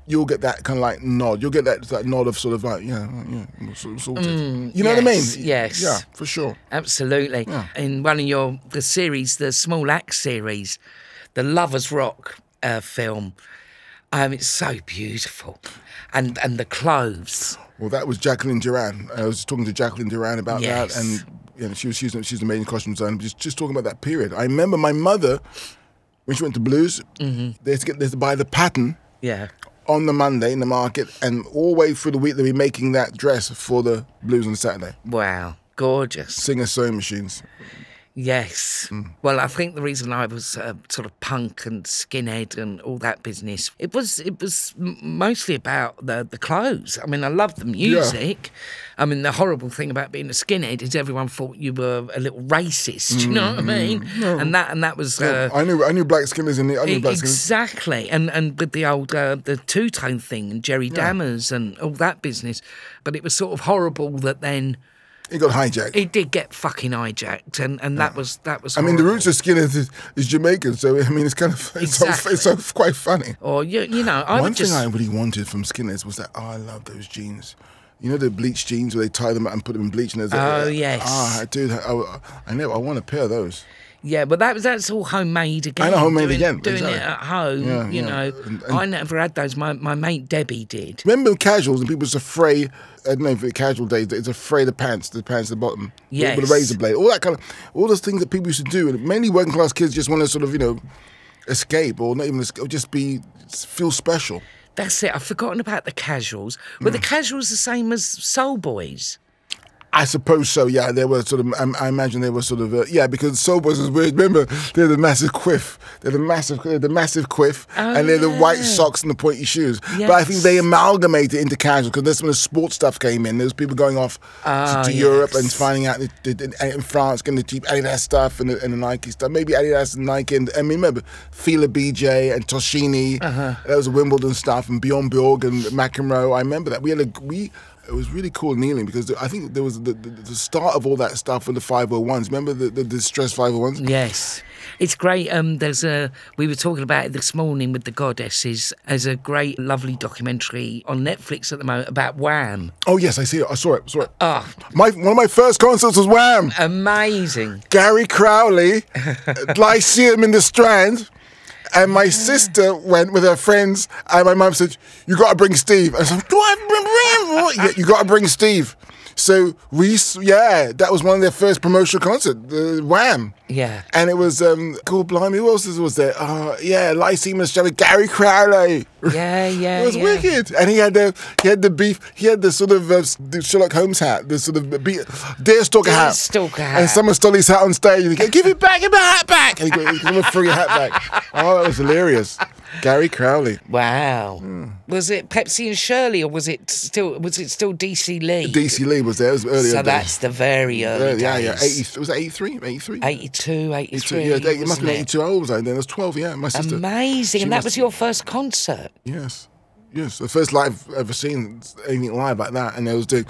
you'll get that kind of like nod. You'll get that, that nod of sort of like yeah, yeah, sort of sorted. you know what I mean? Mm, yes, yes. Yeah, for sure. Absolutely. Yeah. In one of your the series, the Small Axe series, the Lovers Rock uh, film, um, it's so beautiful, and and the clothes. Well, that was Jacqueline Durran. I was talking to Jacqueline Durran about Yes. that, and you know, she was she's, she's an amazing costume designer. Just just talking about that period. I remember my mother when she went to Blues. Mm-hmm. They had to get they had to buy the pattern Yeah. on the Monday in the market, and all the way through the week they'd be making that dress for the Blues on Saturday. Wow. Gorgeous. Singer sewing machines. Yes. Well, I think the reason I was uh, sort of punk and skinhead and all that business, it was it was mostly about the the clothes. I mean, I love the music. I mean, the horrible thing about being a skinhead is everyone thought you were a little racist. Do you know what I mean? And that and that was. Uh, I knew I knew black skinners in the I knew black. Exactly, and and with the old uh, the two tone thing and Jerry Dammers and all that business, but it was sort of horrible that then It got hijacked. it did get fucking hijacked, and, and that was that was. I mean, the roots of skinheads is, is Jamaican, so I mean, it's kind of [laughs] it's, so, it's so quite funny. Or you you know, I One thing just I really wanted from Skinner's was that oh, I love those jeans. You know the bleach jeans where they tie them up and put them in bleach and there's a- Oh, yes. Ah, dude, I, I know I want a pair of those. yeah, but that was that's all homemade again. I know, homemade doing, again, doing exactly. it at home. Yeah, you yeah. know, And- and- I never had those. My my mate Debbie did. Remember casuals and people was afraid. Don't know if it's casual days. It's afraid of pants, the pants at the bottom, with- with a razor blade, all that kind of, all those things that people used to do. And mainly working class kids just want to sort of you know escape or not even escape, just be feel special. That's it. I've forgotten about the casuals. Were Mm. the casuals the same as Soul Boys? I suppose so. Yeah, they were sort of. I, I imagine they were sort of. Uh, yeah, because Soul Boys is weird. Remember, they're the massive quiff. They're the massive. They're the massive quiff, and they're the white Oh, socks and the pointy shoes. But I think they amalgamated into casual because that's when the sports stuff came in. There was people going off to, Ah, to Europe and finding out that, that, that in France getting the cheap Adidas stuff and the, and the Nike stuff. Maybe Adidas and Nike. And I mean, remember Fila BJ and Tacchini. Uh-huh. That was Wimbledon stuff and Bjorn Borg and McEnroe. I remember that we had a we. It was really cool kneeling because I think there was the, the, the start of all that stuff with the 501s. Remember the, the distress 501s? Yes. It's great. Um, there's a we were talking about it this morning with the goddesses. There's a great, lovely documentary on Netflix at the moment about Wham. Oh yes, I see it. I saw it. Saw it. Oh, My one of my first concerts was Wham. amazing! Gary Crowley, [laughs] Lyceum in the Strand. And my sister went with her friends, and my mum said, "You got to bring Steve." And I said, "Do I bring? [laughs] Yeah, you got to bring Steve." So we, yeah, that was one of their first promotional concert, the Wham. Yeah. And it was um, cool. Blimey, who else was there? Uh, yeah, Lyceum in Gary Crowley. Yeah, yeah, [laughs] It was yeah. wicked, and he had the he had the beef. He had the sort of uh, the Sherlock Holmes hat, the sort of be- deerstalker hat. Deerstalker hat. And someone stole his hat on stage. And he "Give it back, give my hat back!" And he got, got him a free hat back. [laughs] Oh, that was hilarious. Gary Crowley, Wow. Hmm. Was it Pepsi and Shirley, or was it still was it still Dee C. Lee? Dee C. Lee was there. It was earlier. so days. that's the very early Uh, yeah, yeah. days. 80, was it 83? 83? 82, 83. Yeah, it must have been it? 82. How old was I then? I was 12, yeah. My sister. Amazing. she And that must- was your first concert. Yes. Yes, the first live I've ever seen anything live like that, and they was doing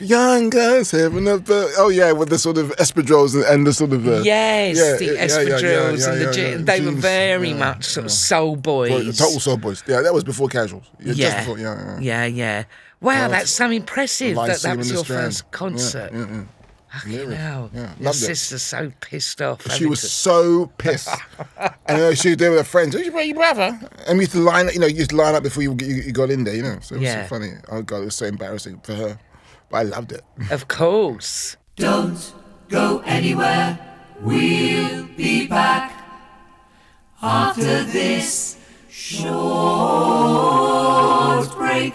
"Young Guys Having a Birth-" Oh yeah, with the sort of espadrilles and, and the sort of uh, Yes, yeah, the yeah, yeah, espadrilles yeah, and the yeah, gi- yeah, they were jeans, very yeah, much sort of soul boys. Well, Total Soul Boys. Yeah, that was before Casuals. Yeah, just yeah. before. Yeah, yeah. yeah, yeah. Wow, that's so impressive that that was your Strand. first concert. Yeah, yeah, yeah. Hilarious. Wow, Yeah, your loved it. sister's so pissed off. She was to- so pissed, and uh, she was there with her friends. Who's your your brother? And we used to line, up, you know, you used to line up before you, you, you got in there, you know. So it was Yeah. so funny. Oh god, it was so embarrassing for her, but I loved it. Of course. Don't go anywhere. We'll be back after this short break.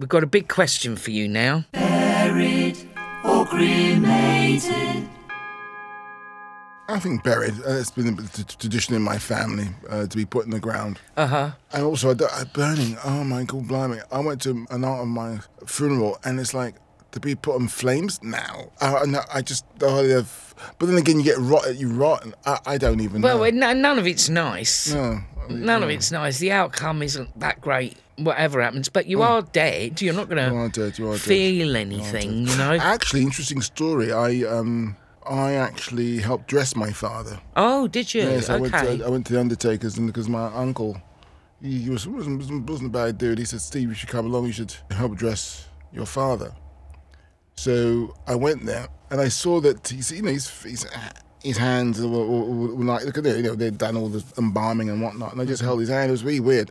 We've got a big question for you now. Buried or cremated. I think buried. Uh, it's been a bit of a tradition in my family uh, to be put in the ground. Uh huh. And also, I don't- I- burning. Oh my god, blimey! I went to an aunt of my funeral, and it's like to be put on flames now. I, no, I just, oh, they've- but then again, you get rot. You rot. And I, I don't even Well, know. n- none of it's nice. no, None of it's nice. The outcome isn't that great, whatever happens. But you are dead. You're not going. You dead, you to dead. feel anything, you know. Actually, interesting story. I um, I actually helped dress my father. Oh, did you? Yes, I went. okay. To, I went to the undertakers, and because my uncle, he, was wasn't, wasn't a bad dude. He said, "Steve, you should come along. You should help dress your father." So I went there, and I saw that he's, you know, his his, his hands were, were, were like look at it, you know, they'd done all the embalming and whatnot, and I just held his hand. It was really weird.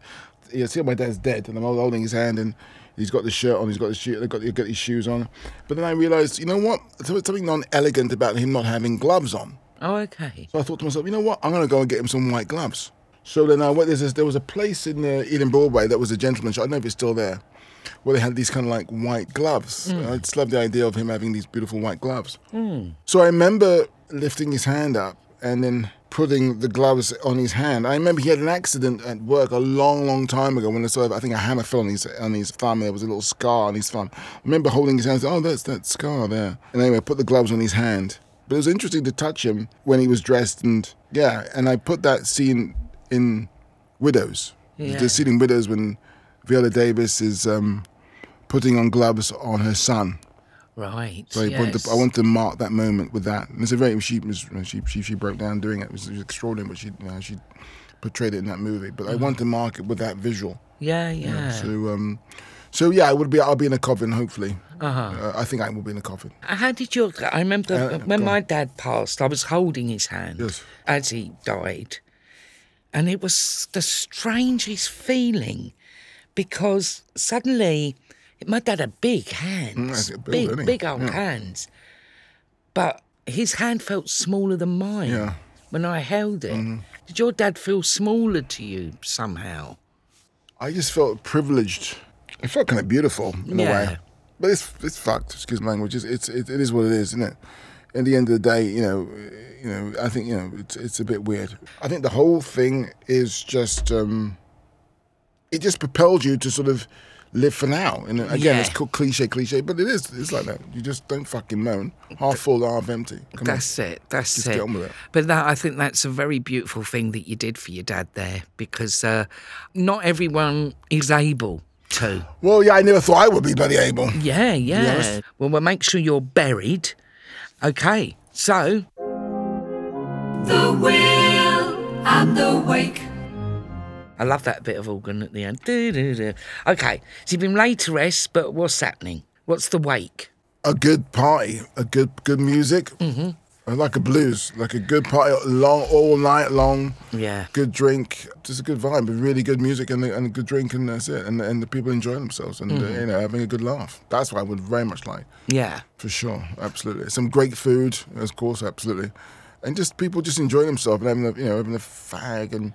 You see my dad's dead, and I'm holding his hand, and he's got the shirt on, he's got the shoe, they've got, got his shoes on. But then I realised, you know what? There was something non-elegant about him not having gloves on. Oh, okay. So I thought to myself, you know what? I'm going to go and get him some white gloves. So then I went. There's this, there was a place in uh, Ealing Broadway that was a gentleman's shop. I don't know if it's still there, where they had these kind of like white gloves. And I just love the idea of him having these beautiful white gloves. So I remember lifting his hand up and then putting the gloves on his hand. I remember he had an accident at work a long, long time ago when I saw. I think a hammer fell on his on his thumb. There was a little scar on his thumb. I remember holding his hand. saying, Oh, that's that scar there. And anyway, I put the gloves on his hand. But it was interesting to touch him when he was dressed, and yeah. And I put that scene in Widows. Yeah. The scene in Widows when Viola Davis is um, putting on gloves on her son. Right. So I, want to, I want to mark that moment with that. And it's a very she was she she, she broke down doing it. It was, it was extraordinary, but she you know, she portrayed it in that movie. But I want to mark it with that visual. Yeah, you know. yeah. So um, so yeah, I would be. I'll be in a coffin. Hopefully, uh-huh. I think I will be in a coffin. How did your? I remember Uh, when my dad passed. I was holding his hand Yes. as he died, and it was the strangest feeling because suddenly my dad had big hands, Mm, build, big, big old Yeah. hands, but his hand felt smaller than mine Yeah. when I held it. Mhm. Did your dad feel smaller to you somehow? I just felt privileged. I felt kind of beautiful in a way, but it's it's fucked. Excuse my language. It's, it's it, it is what it is, isn't it? At the end of the day, you know, you know, I think you know it's it's a bit weird. I think the whole thing is just um, it just propelled you to sort of live for now. And again, Yeah. it's called cliche, cliche, but it is. It's like that. You just don't fucking moan. Half full, half empty. Come That's it. That's Just it. get on with it. But that I think that's a very beautiful thing that you did for your dad there, because uh, not everyone is able to. Well, yeah, I never thought I would be bloody able. Yeah, yeah. honest. Well, we'll make sure you're buried. Okay. So The will and the wake. I love that bit of organ at the end. Do-do-do. Okay. So you've been laid to rest, but what's happening? What's the wake? a good party, a good good music, mm-hmm. like a blues, like a good party, long all night long. Yeah. Good drink, just a good vibe, but really good music and, and a good drink, and that's it. And and the people enjoying themselves and uh, you know having a good laugh. That's what I would very much like, Yeah. for sure, absolutely. Some great food, of course, absolutely, and just people just enjoying themselves and having a you know having a fag and.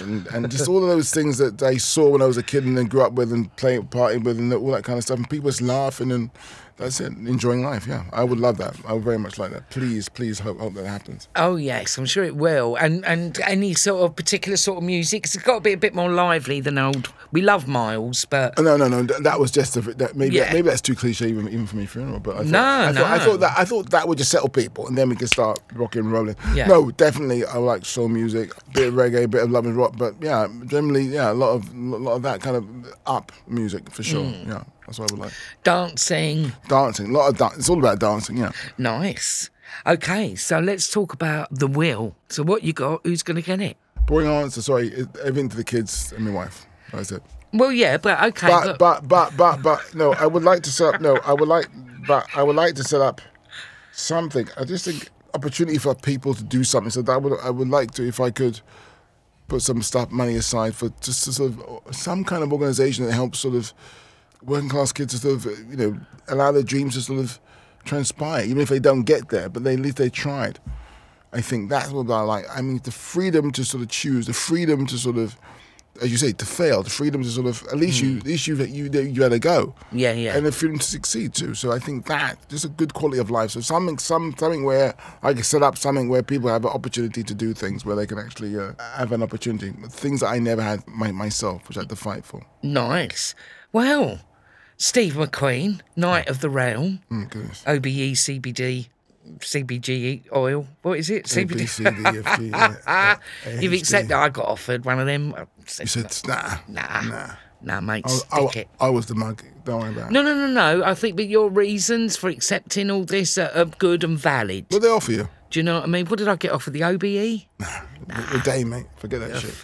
And, and just all of those things that I saw when I was a kid and then grew up with and playing, partying with and all that kind of stuff. And people just laughing and that's it, enjoying life. Yeah, I would love that. I would very much like that. Please, please hope, hope that happens. Oh yes, I'm sure it will. And and any sort of particular sort of music, it's got to be a bit more lively than old. We love Miles, but Oh, no, no, no. That was just a, that maybe Yeah. maybe that's too cliche even, even for me funeral. But I thought, No, I thought, I no. thought that I thought that would just settle people, and then we could start rocking and rolling. Yeah. No, definitely, I like soul music, bit of reggae, bit of love and rock. But yeah, generally, yeah, a lot of a lot of that kind of up music for sure. Mm. Yeah, that's what I would like. dancing. Dancing, a lot of dance. It's all about dancing. Yeah. Nice. Okay, so let's talk about the will. So what you got? Who's going to get it? Boring answer. Sorry, everything to the kids and my wife. That's it. Well, yeah, but okay. but, but but but but no, I would like to set up. No, I would like, but I would like to set up something. I just think opportunity for people to do something. So that would I would like to, if I could, put some stuff money aside for just to sort of some kind of organisation that helps sort of working class kids to sort of you know allow their dreams to sort of transpire, even if they don't get there, but they at least they tried. I think that's what I like. I mean, the freedom to sort of choose, the freedom to sort of, as you say, to fail, the freedom to sort of at least you, at least you you you had a go, Yeah, yeah. and the freedom to succeed too. So I think that just a good quality of life. So something, some something where I can set up something where people have an opportunity to do things where they can actually uh, have an opportunity, things that I never had my, myself, which I had to fight for. Nice. Well, Steve McQueen, Knight of the Realm, Mm. OBE, CBD, CBG oil. What is it? CBD. ABCDFG, yeah, [laughs] You've accepted. I got offered one of them. Said, You said nah, nah, nah. nah, mate, I, stick I, it. I was the mug. Don't worry about it. No, no, no, no. I think that your reasons for accepting all this are, are good and valid. What they offer you? Do you know what I mean? What did I get offered? The E? OBE? The day, mate. Forget that shit.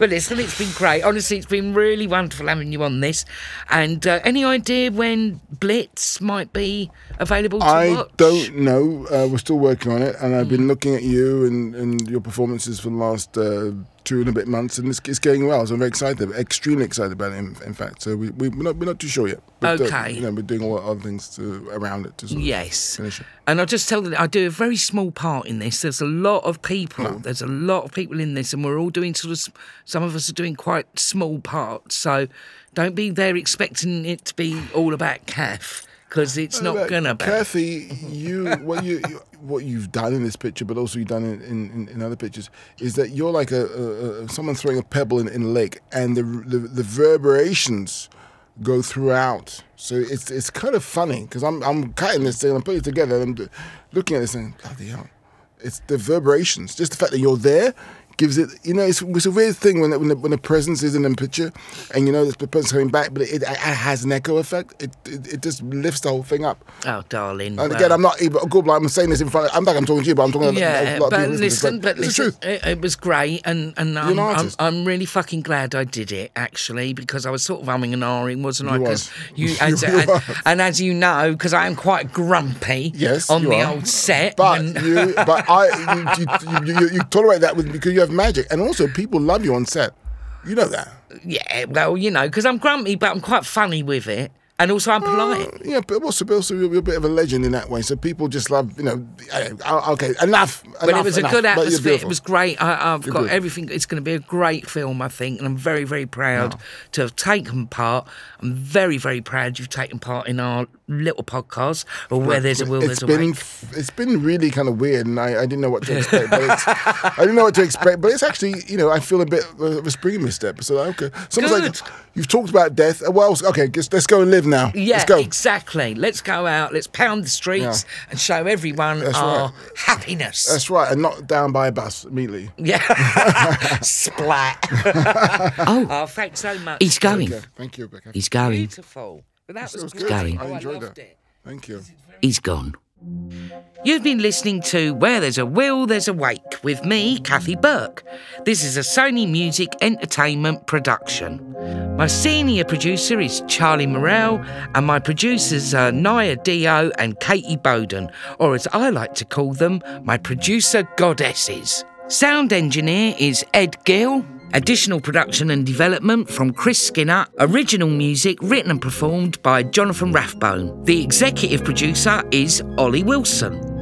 Well, [gasps] [laughs] listen, it's been great. Honestly, it's been really wonderful having you on this. And uh, any idea when Blitz might be available to I watch? don't know. Uh, we're still working on it, and I've Hmm. been looking at you and, and your performances for the last uh, two and a bit months, and it's, it's going well. So I'm very excited, extremely excited about it. In, in fact, so we, we we're not we're not too sure yet. But, uh, Okay. you know, we're doing all other things to around it to sort of Yes. finish it. And I'll just tell that I do a very small part in this. There's a lot of people. There's a lot of people in this, and we're all doing sort of. Some of us are doing quite small parts, so don't be there expecting it to be all about Kath because it's not gonna be. Kathy, you what you, you what you've done in this picture, but also you've done in, in, in, in other pictures, is that you're like a, a, a someone throwing a pebble in, in a lake, and the, the the reverberations go throughout. So it's it's kind of funny because I'm I'm cutting this thing, I'm putting it together, and I'm looking at this thing. Bloody hell! It's the reverberations. Just the fact that you're there gives it. You know, it's, it's a weird thing when the, when the, when the presence isn't in the picture, and you know the person's coming back, but it, it, has an echo effect. It, it it just lifts the whole thing up. Oh, darling. And well- again, I'm not even good. Like I'm saying this in front. Of, I'm like I'm talking to you, but I'm talking. to Yeah, a lot but people listening to this, listen, but listen. It, it was great, and and I'm, I'm. I'm really fucking glad I did it actually because I was sort of umming and ahhing, wasn't I? You 'Cause was. you, [laughs] You and, and, and as you know, because I am quite grumpy. Yes, on the are. old set. But when- you, but I, you, you, you, you, you tolerate that with because you have magic, and also people love you on set. You know that. yeah, well, you know, because I'm grumpy, but I'm quite funny with it, and also I'm polite. Yeah, but also, but also you're a bit of a legend in that way. So people just love, you know. Okay, enough. But it enough, was a good atmosphere. It was great. I, I've You're got good. everything. It's going to be a great film, I think, and I'm very, very proud oh. to have taken part. I'm very, very proud you've taken part in our little podcast, or where there's a will, It's there's a been way. it's been really kind of weird, and I, I didn't know what to expect. But it's, [laughs] I didn't know what to expect, but it's actually you know I feel a bit of a spring in step. So okay, someone's Good. like, you've talked about death. Well, okay, let's go and live now. Yeah, let's go. exactly. Let's go out. Let's pound the streets and show everyone That's our right. happiness. That's right, and not down by a bus immediately. yeah, [laughs] splat. [laughs] Oh. oh. thanks so much. He's going. Okay, thank you, Rebecca. He's going. beautiful. But that was, was great. good. Going. Oh, I I enjoyed loved that. it. Thank you. He's gone. You've been listening to Where There's a Will, There's a Wake with me, Kathy Burke. This is a Sony Music Entertainment production. My senior producer is Charlie Morell, and my producers are Naya Dio and Katie Bowden, or as I like to call them, my producer goddesses. Sound engineer is Ed Gill. Additional production and development from Chris Skinner. Original music written and performed by Jonathan Rathbone. The executive producer is Ollie Wilson.